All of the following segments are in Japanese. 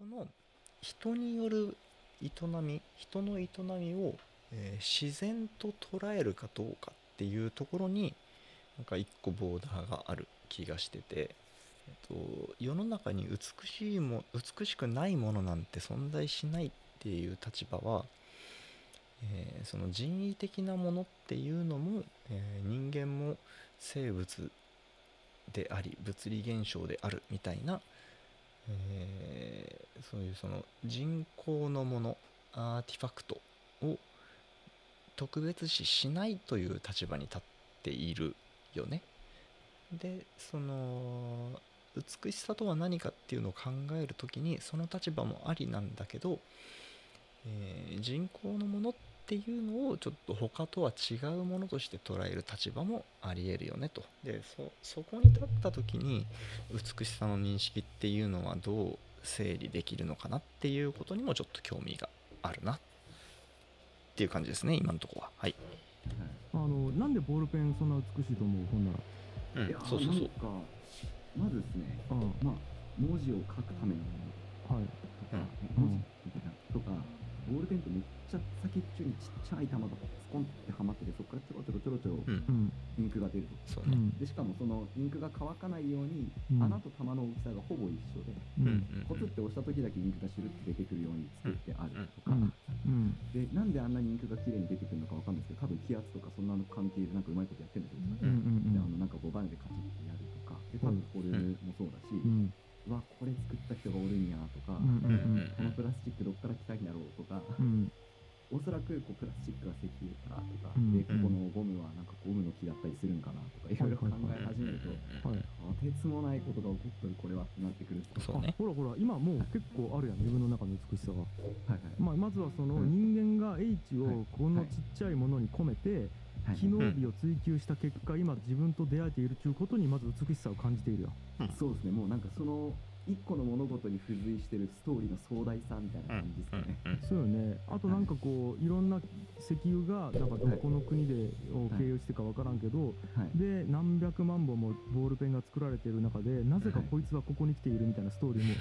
この人による営み人の営みを、えー自然と捉えるかどうかっていうところになんか一個ボーダーがある気がしてて、えっと、世の中に美しいも美しくないものなんて存在しないっていう立場は、えーその人為的なものっていうのも、えー人間も生物であり物理現象であるみたいな、えーそういうその人工のものアーティファクトを特別視しないという立場に立っているよね。でその美しさとは何かっていうのを考える時にその立場もありなんだけど、えー人工のものっていうのをちょっと他とは違うものとして捉える立場もありえるよねと。でそそこに立った時に美しさの認識っていうのはどう整理できるのかなっていうことにもちょっと興味があるなっていう感じですね今のところは。はい。あのなんでボールペンそんな美しいと思うほんならうんそうそうそう。まずですねうんまあ文字を書くためのものはいうん文字みたいなとかボールペンってめっちゃ先っちょにちっちゃい玉がスコンってはまっててそこからちょろちょろちょろちょろインクが出ると。そうん。でしかもそのインクが乾かないように、うん。穴と玉の大きさがほぼ一緒で、うん。うんコツって押した時だけインクがシュルって出てくるように作ってあるとか、うん。うん。でなんであんなにインクが綺麗に出てくるのかわかんないですけど多分気圧とかそんなの関係でなんかうまいことやってるんですよ、うんうんであのなんかこうバネでカチッてやるとか。で多分フォルムもそうだし、うん。うわこれ作った人がおるんやとか、うんうんこのプラスチックどっから来たんやろうとか、うん。おそらくこうプラスチックが石油からとか、うんでここのゴムはなんかゴムの木だったりするんかなとかいろいろ考え始めると、はい。とてつもないことが起こってるこれはってなってくるそうね。あほらほら今もう結構あるやん自分の中の美しさが、はいはい。まあ、まずはそのうん。人間が H はい。をこのちっちゃいものに込めてはい機能美を追求した結果今自分と出会えているということにまず美しさを感じているやん。そうですね。もうなんかその一個の物事に付随してるストーリーの壮大さみたいな感じですかね、うん。そうよね。あとなんかこういろんな石油がなんかどこの国でを経由してか分からんけど、はい。で何百万本もボールペンが作られている中でなぜかこいつはここに来ているみたいなストーリーも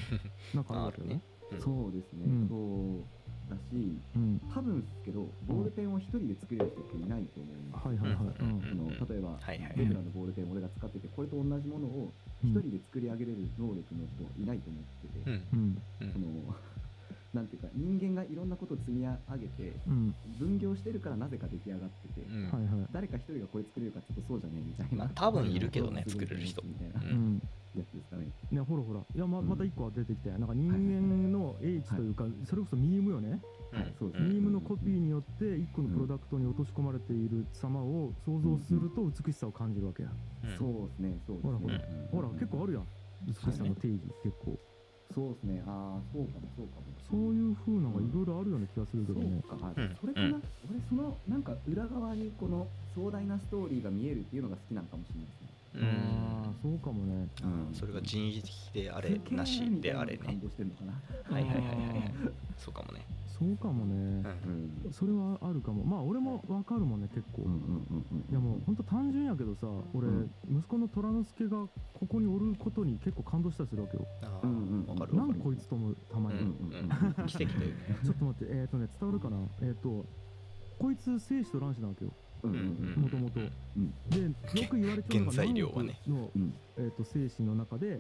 なんかあるわけよね。うん。そうですね、うん。そうだしうん、多分ですけどボールペンを一人で作れる人っていないと思うんですよ。はいはいはい。うん。その例えば、はいはい。レギュラーのボールペンを俺が使っててこれと同じものを一人で作り上げれる能力の人はいないと思ってて、うん。うん。うん。そのなんていうか人間がいろんなことを積み上げてうん分業してるからなぜか出来上がってて、うん。はいはい。誰か一人がこれ作れるかちょっとそうじゃねえみたいな、まあ多分いるけどね作れる人。みたいなやつですかね、ね、ほらほら、いやまうんまた一個は出てきたよ、なんか人間の H というか、それこそミームよね、はい。そうですね。ミームのコピーによって一個のプロダクトに落とし込まれている様を想像すると美しさを感じるわけや。うん。そうですね。そうですね。ほらほら。うん。ほら、結構あるやん、美しさの定義、結構。そうですね。ああそうかもそうかも。そういう風なのがいろいろあるような気がするけどね。そうか、あうん。それかな、うん。俺そのなんか裏側にこの壮大なストーリーが見えるっていうのが好きなのかもしれないですねうん。ああ、そうかもね。うん。それが人為的であれなしであれね。感動してるのかな。はいはいはいはい。そうかもね。そうかもね。うん。うんそれはあるかも。まあ、俺もわかるもんね、結構。うんうんうんうんいやもう本当単純やけどさ俺、うん。息子の虎之助がここにおることに結構感動したりするわけよ。あうんうんあわかるわかる。なんこいつともたまに、うんうん奇跡だよね。ちょっと待ってえっ、ー、とね伝わるかな？えっ、とこいつ精子と卵子なわけよ。うんうんうんもともとうん。でよく言われてるのが何億の、うん。えー、と精子の中で、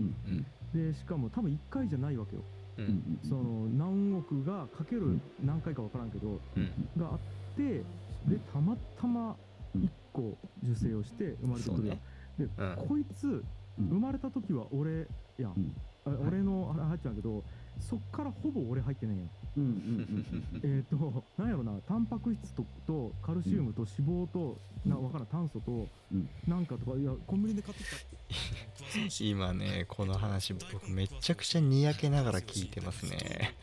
でしかも多分1回じゃないわけよ、その何億がかけるうん。何回か分からんけど、うん。があってでたまたま1個受精をして生まれてくるやん、で、うん。こいつうん。生まれた時は俺やんあ俺のあれ入っちゃうけどそっからほぼ俺入ってないやん。うんうんうん。うん えっ、ー、となんやろなタンパク質ととカルシウムと脂肪と、なわからん炭素と、うん。なんかとかいやコンビニで買ってきた 今ねこの話僕めちゃくちゃにやけながら聞いてますね。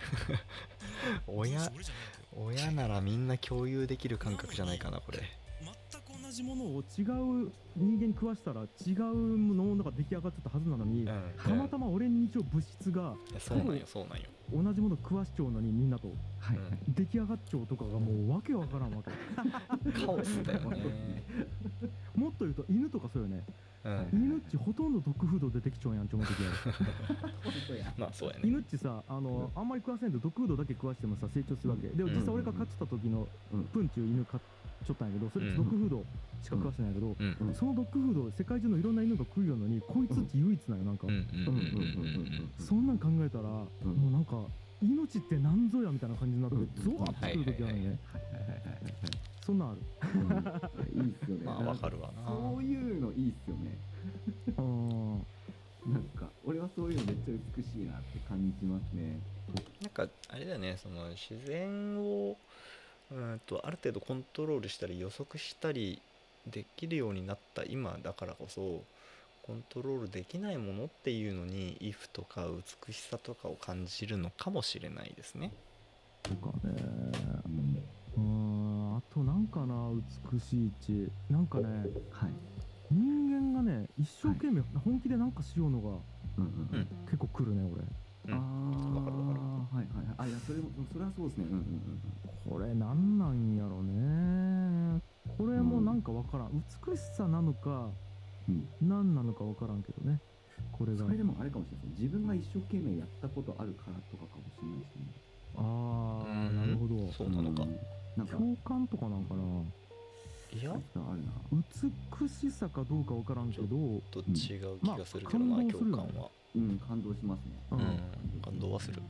親親ならみんな共有できる感覚じゃないかなこれ同じものを違う人間に食わしたら違うものが出来上がってたはずなのに、たまたま俺に一応物質がそうなんよそうなんよ。同じもの食わしちゃうのにみんなとはい。うん出来上がっちゃうとかがもうわけわからんわけ。カオスだよね。もっと言うと犬とかそうよね。うん犬っちほとんどドッグフード出てきちゃうんやんちょ思う時ある本当や。まあそうやね。犬っちさあのあんまり食わせんとドッグフードだけ食わしてもさ成長するわけ。でも実際俺が飼ってた時のうんプンチュー犬飼っちょったんやけどそれうん。ドッグフードしか食わしてないけど、そのドッグフードを世界中のいろんな犬が食うようのにこいつっち唯一なんよなんか、そんなん考えたら、もうなんか命って何ぞやみたいな感じになって、うんゾワッとくる時あるね、そんなんある。うんいいっすよねまあわかるわな。そういうのいいっすよね。うんなんか俺はそういうのめっちゃ美しいなって感じますね。なんかあれだよねその自然をうんとある程度コントロールしたり予測したりできるようになった今だからこそコントロールできないものっていうのに「if」とか美しさとかを感じるのかもしれないですね。とかね。うん。うんあとなんかな美しいちなんかねはい。人間がね一生懸命本気でなんかしようのがうんうんうん。結構来るね俺うん。あーわかるわかる。はいはい。はいあいやそれもそれはそうですね。うんうんこれなんなんやろね。これもなんかわからん。美しさなのかうん。うん何なのかわからんけどね。これが。それでもあれかもしれないですね。自分が一生懸命やったことあるからとかかもしれないですね。ああうん。なるほど。そうなのか。ん。なんか。共感とかなんかな。いや。あるな。美しさかどうかわからんけど。と違う気がするけどな、まあ共感は。うん感動しますね。ううん。ん、感動はする。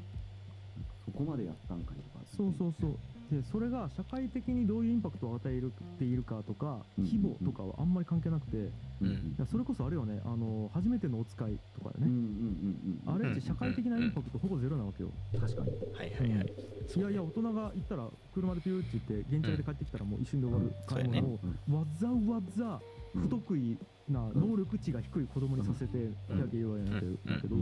そこまでやったんかいとか。そうそうそう。でそれが社会的にどういうインパクトを与えているかとかうん。規模とかはあんまり関係なくて、いうん。やそれこそあれよねあの初めてのお使いとかうんうんね、うんうん。あれって社会的なインパクトほぼゼロなわけよ、確かに。はいはいはい。いやいや大人が行ったら車でピューって言って現地で帰ってきたらもう一瞬で終わる買い物を、わざわざ不得意な能力値が低い子供にさせてやけ言われないけど、う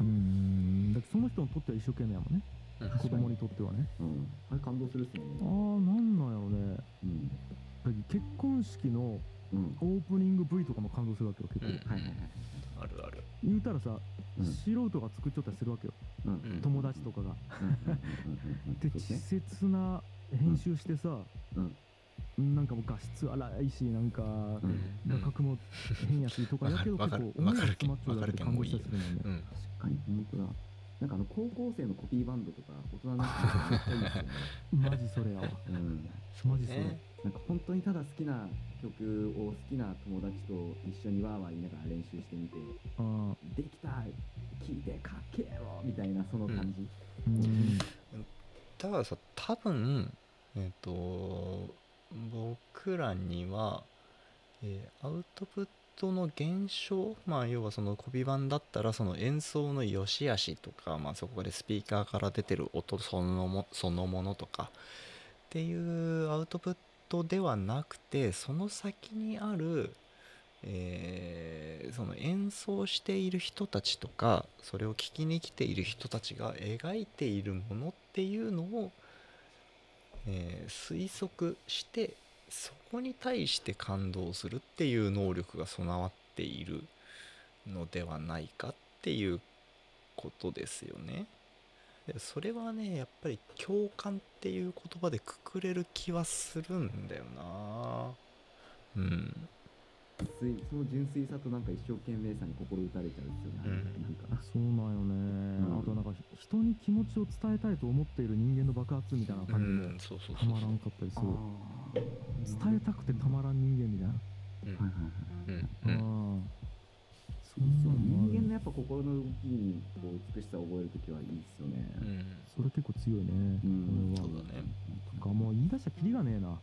うん。ん。だってその人にとっては一生懸命やもんね。うん。子供にとってはね。うん。あれ感動するっすよああねなんなんやろね。うん。結婚式のうん。オープニング V とかも感動するわけよ結構、うん。はいはいはい。あるある。言うたらさ、うん。素人が作っちゃったりするわけよ、うん。うん。友達とかが、うん。うん。うん。うん。うん。で稚そうですね。拙な編集してさ、うんなんかもう画質荒いしなんか、うん。画角も変やしとかやけど結構思いがわかる詰まっちゃうだけで感動したりするもんねうん。確かに本当だなんかあの高校生のコピーバンドとか大人になってめっちゃいいですよね。マジそれやわうん。マジそれ、ね。なんか本当にただ好きな曲を好きな友達と一緒にワーワー言いながら練習してみてうんできた聴いてかっけえよみたいなその感じ、うん。たださ、多分、えっ、と、僕らには、えーアウトプットの現象、まあ、要はそのコピー版だったら、その演奏の良し悪しとか、まあ、そこでスピーカーから出てる音そのもそのものとか、っていうアウトプットではなくて、その先にある、えーその演奏している人たちとかそれを聴きに来ている人たちが描いているものっていうのを、えー推測してそこに対して感動するっていう能力が備わっているのではないかっていうことですよね。それはねやっぱり共感っていう言葉でくくれる気はするんだよなうん水その純粋さとなんか一生懸命さに心打たれちゃうんですよね、うん。なんか。そうなんよね、うん。あとなんか人に気持ちを伝えたいと思っている人間の爆発みたいなう感じでんそうそうたまらんかったりする。あ伝えたくてたまらん人間みたいな。うん。はいはいはい。うんうん。うんそんそう。なんもある人間のやっぱ心の動きにこう美しさを覚えるときはいいですよね。うん。それ結構強いね、うん。これは。そうだね。とかもう言い出したらキリがねえな。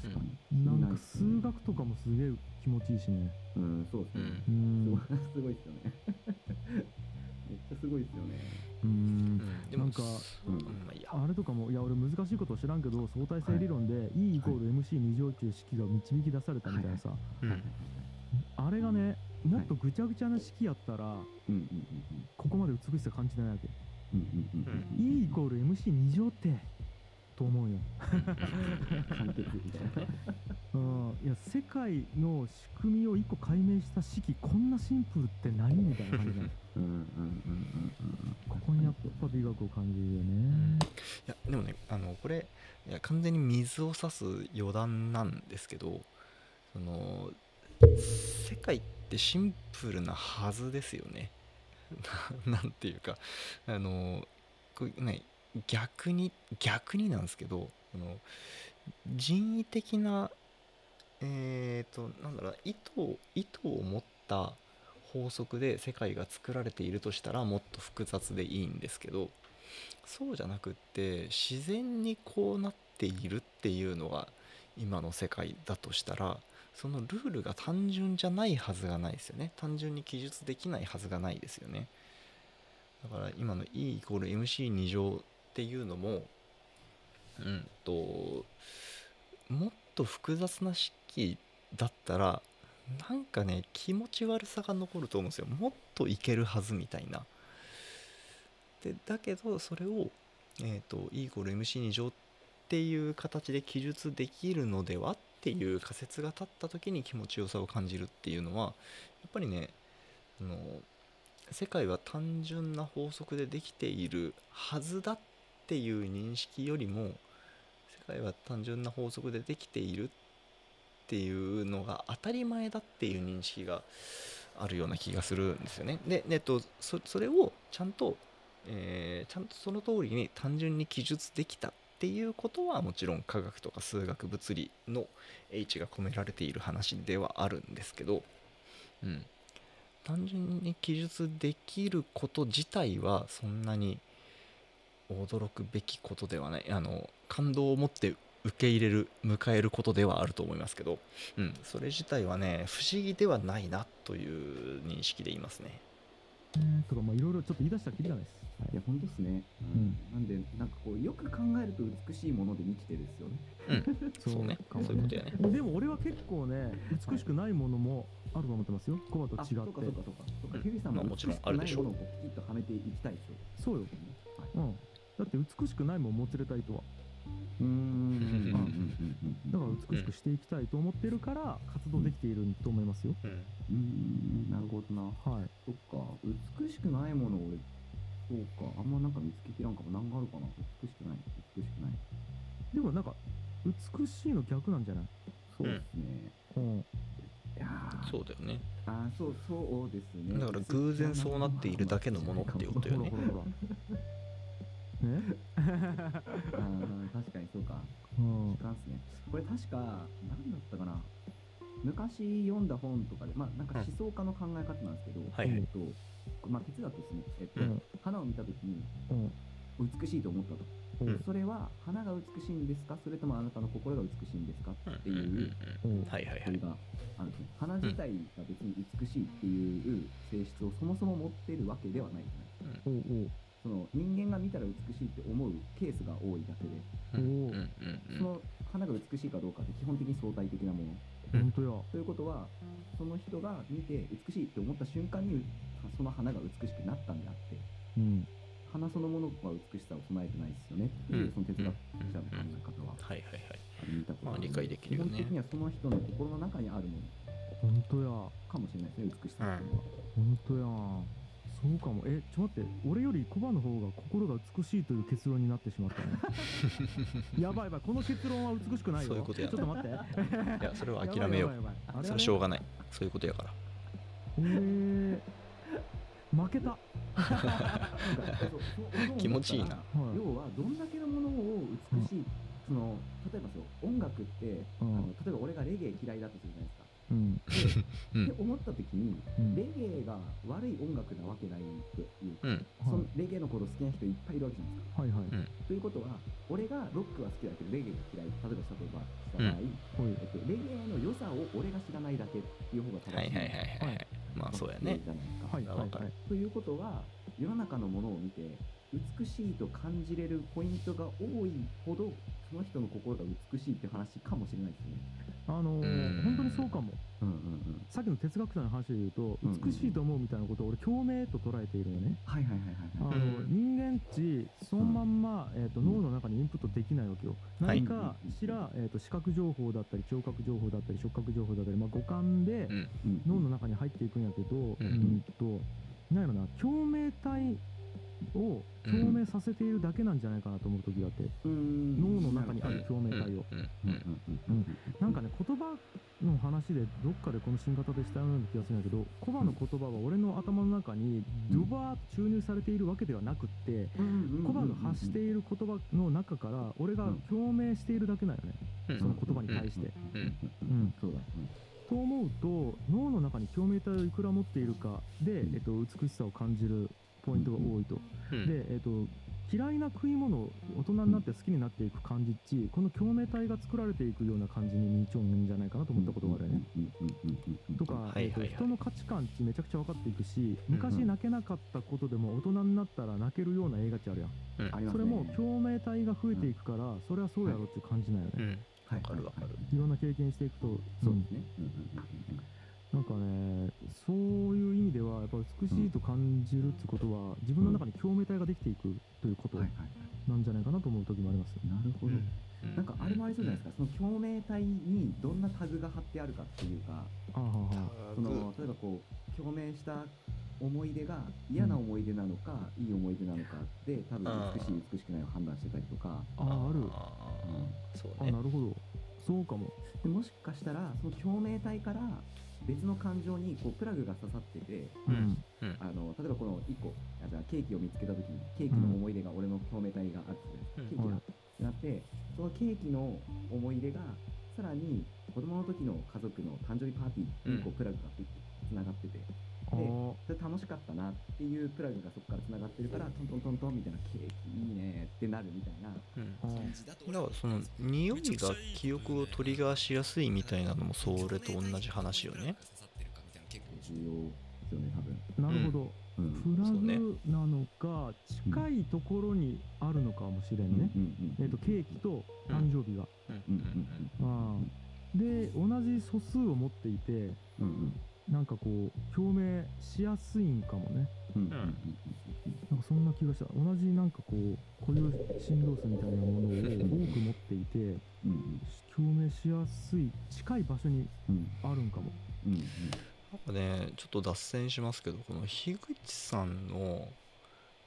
確かに。なんか数学とかもすげえ気持ちいいしね。うん、そうですね。うん。すごい ですよね。めっちゃすごいですよね。うん。うん。でもなんかあいいや。あれとかもいや俺難しいことを知らんけど相対性理論で E イコール MC2 乗っていう式が導き出されたみたいなさ、うん。あれがねもっとぐちゃぐちゃな式やったらここまで美しさ感じてないわけ。うんうんうんうん E イコール MC2 乗ってと思うよ、完結みたいな。うん、いや世界の仕組みを一個解明した式こんなシンプルって何みたいな感じなのうんうんうんうんうんここにやっぱ美学を感じるようんね。いやでもねあのこれいや完全に水を差す余談なんですけどその世界っってシンプルなはずですよね。なんていうか。あのこれね逆に逆になんですけどあの人為的なえー、となんだろう意図意図を持った法則で世界が作られているとしたらもっと複雑でいいんですけどそうじゃなくって自然にこうなっているっていうのが今の世界だとしたらそのルールが単純じゃないはずがないですよね。単純に記述できないはずがないですよね。だから今の E イコール MC2 乗っていうのもうん。ともっと複雑な式だったらなんかね気持ち悪さが残ると思うんですよ。もっといけるはずみたいな。でだけどそれを、えーと、E イコール MC2 乗っていう形で記述できるのではっていう仮説が立った時に気持ちよさを感じるっていうのはやっぱりねあの世界は単純な法則でできているはずだっていう認識よりも世界は単純な法則でできているっていうのが当たり前だっていう認識があるような気がするんですよね。で、えっと、そそれをちゃんと、えー、ちゃんとその通りに単純に記述できたっていうことはもちろん科学とか数学物理の H が込められている話ではあるんですけど、うん、単純に記述できること自体はそんなに驚くべきことではないあの感動を持って受け入れる迎えることではあると思いますけど、うん、それ自体はね不思議ではないなという認識でいますね。えー、とかまあいろいろちょっと言い出したらきりがないです。いや本当ですね、うん、なんでなんかこうよく考えると美しいもので満ちてるですよね。うん、そうねそういうことやね。でも俺は結構ね美しくないものもあると思ってますよ。コバと違って。そうかそうかそうか。そうかフィリさんも美しくないものをきちっとはめていきたいですよ。そうよ。はい、うん。だって美しくないもんもつれたいとは。うんだから美しくしていきたいと思ってるから活動できていると思いますよ。うん、なるほどな。はい。そっか、美しくないものを俺、そうか、あんまなんか見つけきらんかも。何があるかな美しくない。美しくない。でもなんか、美しいの逆なんじゃない？そうですね。うん。いやそうだよね。あそう、そうですね。だから偶然そうなっているだけのものっていうことよね。確かにそうか。うん。時間っすね。これ確か、何だったかな。昔読んだ本とかで、まあなんか思想家の考え方なんですけど、はいはいえっと、まあ哲学ですね。えっと、うん花を見たときにうん美しいと思ったと。うんそれは花が美しいんですか？それともあなたの心が美しいんですか？っていううんうんはいはいはい。問いがあるんですね。花自体が別に美しいっていう性質をそもそも持っているわけではないじゃないおうおうその人間が見たら美しいって思うケースが多いだけで、うんうんうんその花が美しいかどうかって基本的に相対的なもの。うん本当や。ということは、その人が見て美しいって思った瞬間にその花が美しくなったんであって、うん。花そのものは美しさを備えてないですよねっていう、その哲学者の考え方ははいはいはい。見たことあるまあ理解できるよね基本的にはその人の心の中にあるもの本当や。かもしれないですね、美しさっていうのは。本当やん。そうかも。え、ちょっと待って。俺よりコバの方が心が美しいという結論になってしまったね。やばいやばい。この結論は美しくないよ。そういうことやちょっと待って。いや、それは諦めよう。それはしょうがない。そういうことやから。えー、負けた。気持ちいいなはい要はどんだけのものを美しい、その例えばそう音楽って、うんあの例えば俺がレゲエ嫌いだとするじゃないですか。うん。うんって思った時に、うんレゲエが悪い音楽なわけないっていうか、うん。そのレゲエのこと好きな人いっぱいいるわけじゃないですか。はいはい。うんということは俺がロックは好きだけどレゲエが嫌い例えば例えばした場合、はい。えっと、レゲエの良さを俺が知らないだけっていう方が正しいはいはいはいはい。まあそうやね。じゃないか。はいはいわかるはい。ということは世の中のものを見て美しいと感じれるポイントが多いほどその人の心が美しいって話かもしれないですね。あのうんー、本当にそうかも。うんうんうん。さっきの哲学者の話で言うと、うんうんうん美しいと思うみたいなことを俺共鳴と捉えているよね。はいはいはいあのはいはい。うん人間値そのまんま、えー、とうん脳の中にインプットできないわけよ。はい何かしら、えー、と視覚情報だったり聴覚情報だったり触覚情報だったり、まあ、五感でうん。うん脳の中に入っていくんやけど、ううんん、となんやろな共鳴体を共鳴させているだけなんじゃないかなと思う時があって、脳の中にある共鳴体を、なんかね言葉の話でどっかでこの新型でしたような気がするんだけどコバの言葉は俺の頭の中にドバーッと注入されているわけではなくって、コバが発している言葉の中から俺が共鳴しているだけなんよね、うん。その言葉に対して。うん。うん。そうだ、と思うと脳の中に共鳴体をいくら持っているかで、えっと、美しさを感じるポイントが多いと。うん。で、えっと、嫌いな食い物を大人になって好きになっていく感じっちこの共鳴体が作られていくような感じに似ちゃうんじゃないかなと思ったことがあるよね。とか、はいはいはい。えっと人の価値観ってめちゃくちゃ分かっていくし昔泣けなかったことでも大人になったら泣けるような映画値あるやん、うん。それも共鳴体が増えていくから、それはそうやろっていう感じなんよね、うん。わわかるわかるい。ろんな経験していくとそう。ですね。なんかねそういう意味ではやっぱ美しいと感じるってことは自分の中に共鳴体ができていくということなんじゃないかなと思う時もあります、なるほど。うん。なんかあれもありそうじゃないですか、その共鳴体にどんなタグが貼ってあるかっていうか、その例えばこう共鳴した思い出が嫌な思い出なのか、いい思い出なのかで多分美しい美しくないを判断してたりとか、ああある。あー。そうあねなるほど。そうかも。でもしかしたらその共鳴体から別の感情にこうプラグが刺さってて。ううん。んうん。あの例えばこの1個あじゃあケーキを見つけた時にケーキの思い出が俺の共鳴体があるじゃないですか、うん。ケーキだってなってそのケーキの思い出がさらに子供の時の家族の誕生日パーティーにこうプラグがつながってて、それ楽しかったなっていうプラグがそこからつながってるからトントントントンみたいなケーキいいねってなるみたいな。うん。だからその匂いが記憶をトリガーしやすいみたいなのもそれと同じ話よね。重要ですよね多分、なるほど、うんプラグなのか、近いところにあるのかもしれんね、うんうんえっとケーキと誕生日が、うんうんうん。あー。で同じ素数を持っていてうんうんなんかこう共鳴しやすいんかもね。うん。うん。なんかそんな気がした。同じなんかこう固有振動数みたいなものを多く持っていてうん。共鳴しやすい近い場所にうんあるんかも。うん。うんなんかねちょっと脱線しますけどこの樋口さんの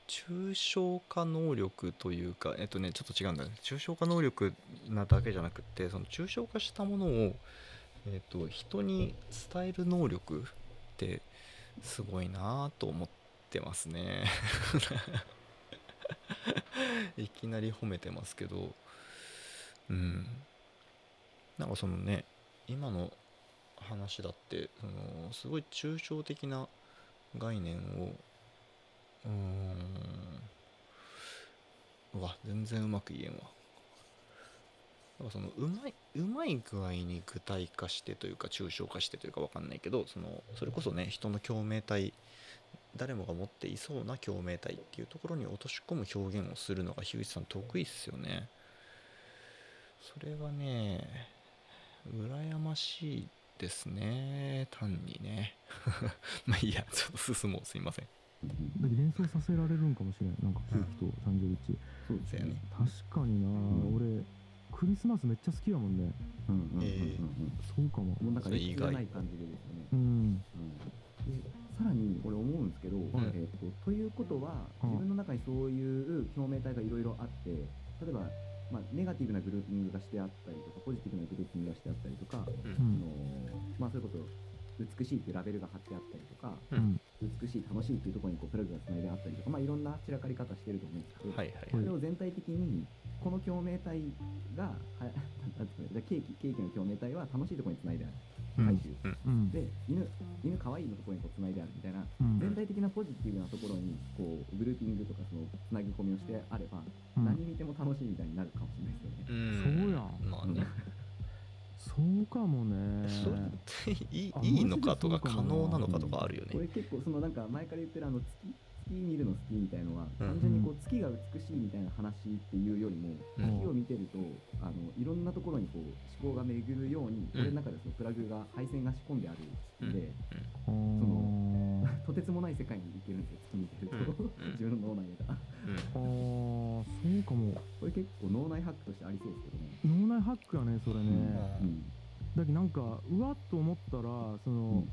抽象化能力というかえっとねちょっと違うんだね。抽象化能力なだけじゃなくってその抽象化したものを、えっと、人に伝える能力ってすごいなと思ってますね。いきなり褒めてますけど。うん。なんかそのね今の話だってそのすごい抽象的な概念をうーん。うわ全然うまく言えんわ。なんかそのうまいうまい具合に具体化してというか抽象化してというかわかんないけどそのそれこそね人の共鳴体誰もが持っていそうな共鳴体っていうところに落とし込む表現をするのが樋口さん得意っすよね。それはね羨ましいですね単にね。まあいいやちょっと進もうすいません。連想させられるんかもしれん。なんかケーキと誕生日っちそうですよね。確かにな、ん俺クリスマスめっちゃ好きやもんね。うんうんうんうんえー。そうかも。も。うなんか歴史がない感じでですね。う、ん。うん、でさらに俺思うんですけど、んえー、とということはうん。自分の中にそういう共鳴体がいろいろあって例えば、まあ、ネガティブなグルーピングがしてあったりとかポジティブなグルーピングがしてあったりとか、あのまあ、それこそ美しいっていうラベルが貼ってあったりとか美しい楽しいっていうところにこうプラグがつないであったりとか、まあ、いろんな散らかり方してると思うんですけど、はい。はい。それを全体的にこの共鳴体がは なんていうのじケーキケーキの共鳴体は楽しいところにつないである。うん。回収、うん。で犬犬可愛いのところにこうつないであるみたいなうん。全体的なポジティブなところにこうグルーピングとかそのつなぎ込みをしてあれば、うん。何見ても楽しいみたいになるかもしれないですよね。うん。そうやん。まあね。そうかもね。それっていいあいいのかとか可能なのかとかあるよね。これ結構そのなんか前から言ってるあの月月見るの好きみたいのは、うん単純にこう月が美しいみたいな話っていうよりも、うん。月を見てるとあのいろんなところにこう思考が巡るように、うん。俺の中でそのプラグが配線が仕込んであるんで、あーのとてつもない世界に行けるんですよ月見てると、うん。うん。自分の脳内が。うん。あー。そうかも。これ結構脳内ハックとしてありそうですけどね。脳内ハックやねそれね、うん。だけどなんかうわっと思ったらその、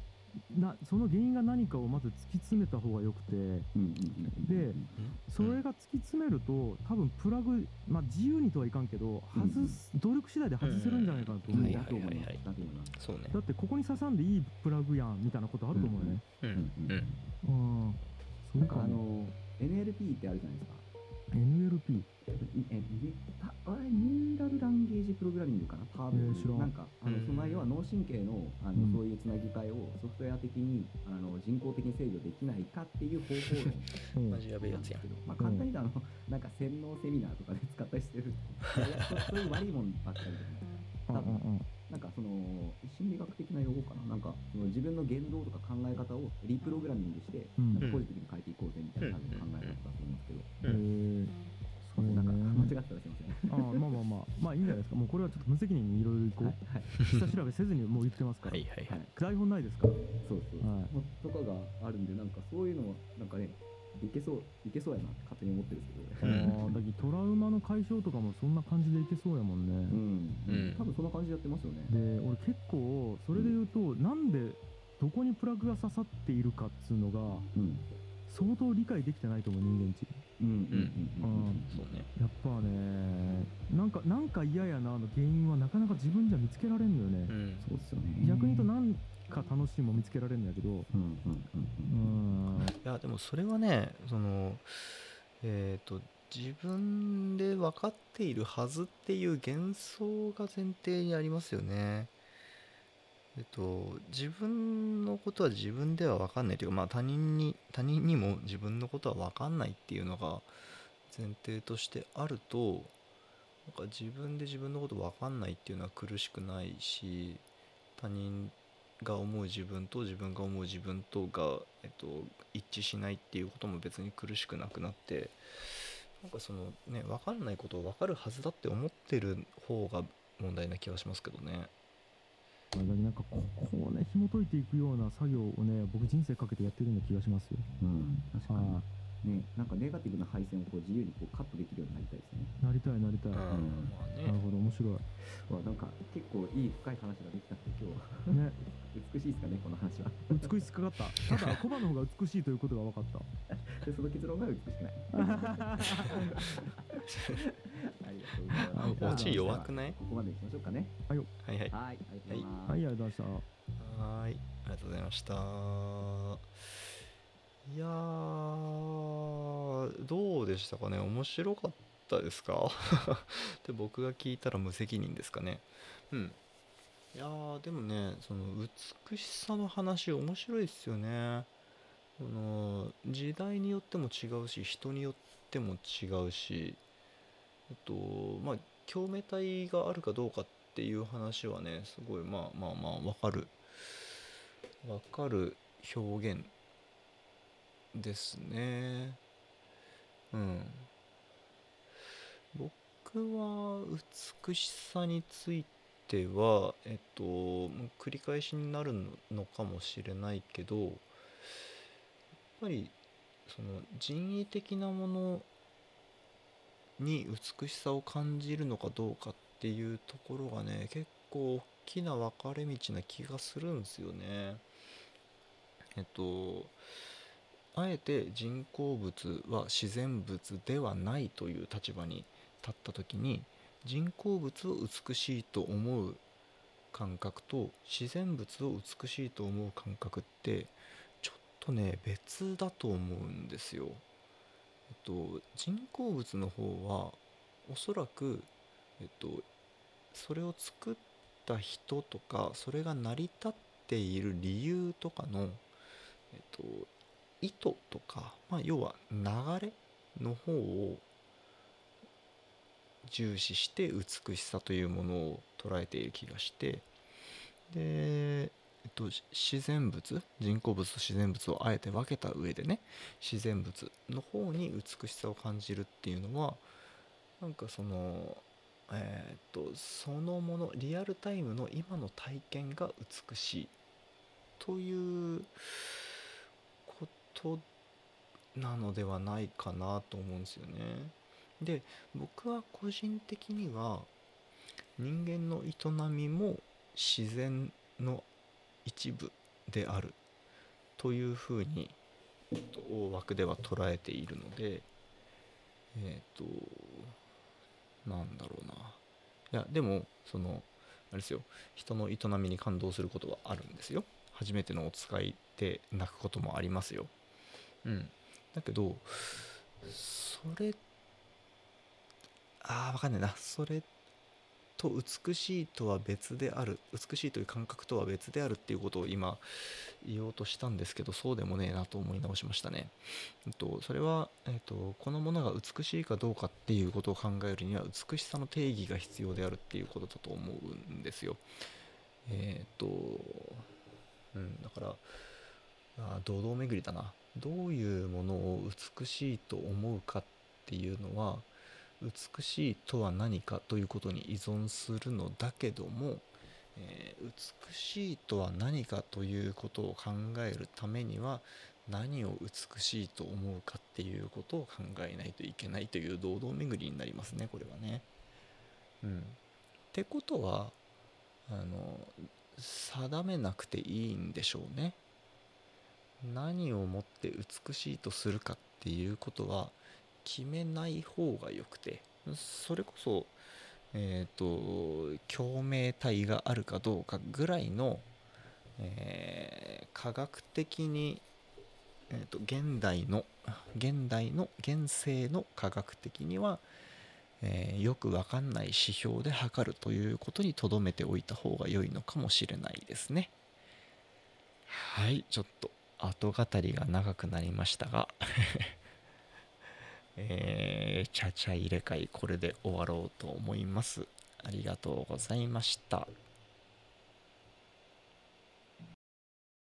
なその原因が何かをまず突き詰めた方がよくて。でそれが突き詰めると多分プラグ、まあ、自由にとはいかんけど外す、努力次第で外せるんじゃないかなと思う、はいだと思います。だってここに刺さんでいいプラグやんみたいなことあると思うよね。うんうんうん、そうなんかあの NLP ってあるじゃないですか NLP えねたあれニューラルランゲージプログラミングかな？多分、えーなんかあのうん。その内容は脳神経のあの、うん。そういうつなぎ替えをソフトウェア的にあの人工的に制御できないかっていう方法論うんマジやべえやつやん。まあ、簡単に言うとあの、なんか洗脳セミナーとかで使ったりしてる。そそういう悪いもんばっかりでうんうんうんなんかその心理学的な用語かな。なんかその自分の言動とか考え方をリプログラミングして、うん。なんかポジティブに変えていこうぜみたいな多分考え方だと思うんですけど、えーそなんか間違ったらすいません。ああまあまあまあ。まあいいんじゃないですか。もうこれはちょっと無責任にいろいろいこう、はい。はい下調べせずにもう言ってますから、はい。はい。はい台本ないですから。そうそう、はい。とかがあるんでなんかそういうのはなんかねいけそういけそうやなって勝手に思ってるんですけど、うんああだけどトラウマの解消とかもそんな感じでいけそうやもんね、うん、うん多分そんな感じでやってますよね。で俺結構それで言うと、なんでどこにプラグが刺さっているかっつうのがうん。相当理解できてないと思う人間値うんうんうんうんそうね。やっぱねなんかなんか嫌やなの原因はなかなか自分じゃ見つけられんのよね。う、ん。そうっすよね。逆に言うとなんか楽しいも見つけられるんだけど。うんうんうんううん。んいやでもそれはねそのえっ、と自分で分かっているはずっていう幻想が前提にありますよね。えっと自分のことは自分では分かんないというかまあ他人に他人にも自分のことは分かんないっていうのが前提としてあるとなんか自分で自分のこと分かんないっていうのは苦しくないし他人が思う自分と自分が思う自分とが、えっと、一致しないっていうことも別に苦しくなくなってなんかそのね分かんないことを分かるはずだって思ってる方が問題な気がしますけどね。なんかここをね紐解いていくような作業をね僕人生かけてやってるような気がしますよ。うん確かあにねなんかネガティブな配線をこう自由にこうカットできるようになりたいですね。あなりたいなりたい、うん。なまあね。るほど面白い。わなんか結構いい深い話ができたんで今日は。ね。美しいですかねこの話は。美しかった。ただコバの方が美しいということが分かった。でその結論が美しくない。ありがとうございます。弱くない？ここまでにしましょうかね。はいはいはい。ありがとうございます、はい。ありがとうございました。はーい、ありがとうございました。いやー、どうでしたかね？面白かったですか？で僕が聞いたら無責任ですかね？うん。いやー、でもね、その美しさの話面白いですよね。その時代によっても違うし、人によっても違うし、えっと、まあ、共鳴体があるかどうかっていう話はね、すごい、まあまあまあ、わかる。わかる表現ですね。うん。僕は美しさについては、えっと、繰り返しになるのかもしれないけど、やっぱりその人為的なものに美しさを感じるのかどうかっていうところがね結構大きな分かれ道な気がするんですよね。えっとあえて人工物は自然物ではないという立場に立った時に人工物を美しいと思う感覚と自然物を美しいと思う感覚ってちょっとね別だと思うんですよ。えっと人工物の方はおそらくえっとそれを作った人とかそれが成り立っている理由とかのえっと意図とか、まあ、要は流れの方を重視して美しさというものを捉えている気がしてで、えっと、自然物人工物と自然物をあえて分けた上でね自然物の方に美しさを感じるっていうのはなんかそのえーっとそのものリアルタイムの今の体験が美しいということなのではないかなと思うんですよね。で僕は個人的には人間の営みも自然の一部であるというふうに大枠では捉えているのでえっ、となんだろうな。いやでもそのあれですよ。人の営みに感動することはあるんですよ。初めてのお使いで泣くこともありますよ。うんだけどそれああ分かんないなそれと美しいとは別である美しいという感覚とは別であるっていうことを今言おうとしたんですけどそうでもねえなと思い直しましたね。えっと、それは、えっと、このものが美しいかどうかっていうことを考えるには美しさの定義が必要であるっていうことだと思うんですよ。えっと、うん、だからあ堂々巡りだな。どういうものを美しいと思うかっていうのは美しいとは何かということに依存するのだけども、えー、美しいとは何かということを考えるためには何を美しいと思うかっていうことを考えないといけないという堂々巡りになりますねこれはね。うん、ってことはあの定めなくていいんでしょうね。何をもって美しいとするかっていうことは決めない方がよくてそれこそえっ、ー、と共鳴体があるかどうかぐらいの、えー、科学的に、えーと、現代の現代の現世の科学的には、えー、よくわかんない指標で測るということに留めておいた方が良いのかもしれないですね。はいちょっと。後語りが長くなりましたが えー、ちゃちゃ入れ替えこれで終わろうと思います。ありがとうございました。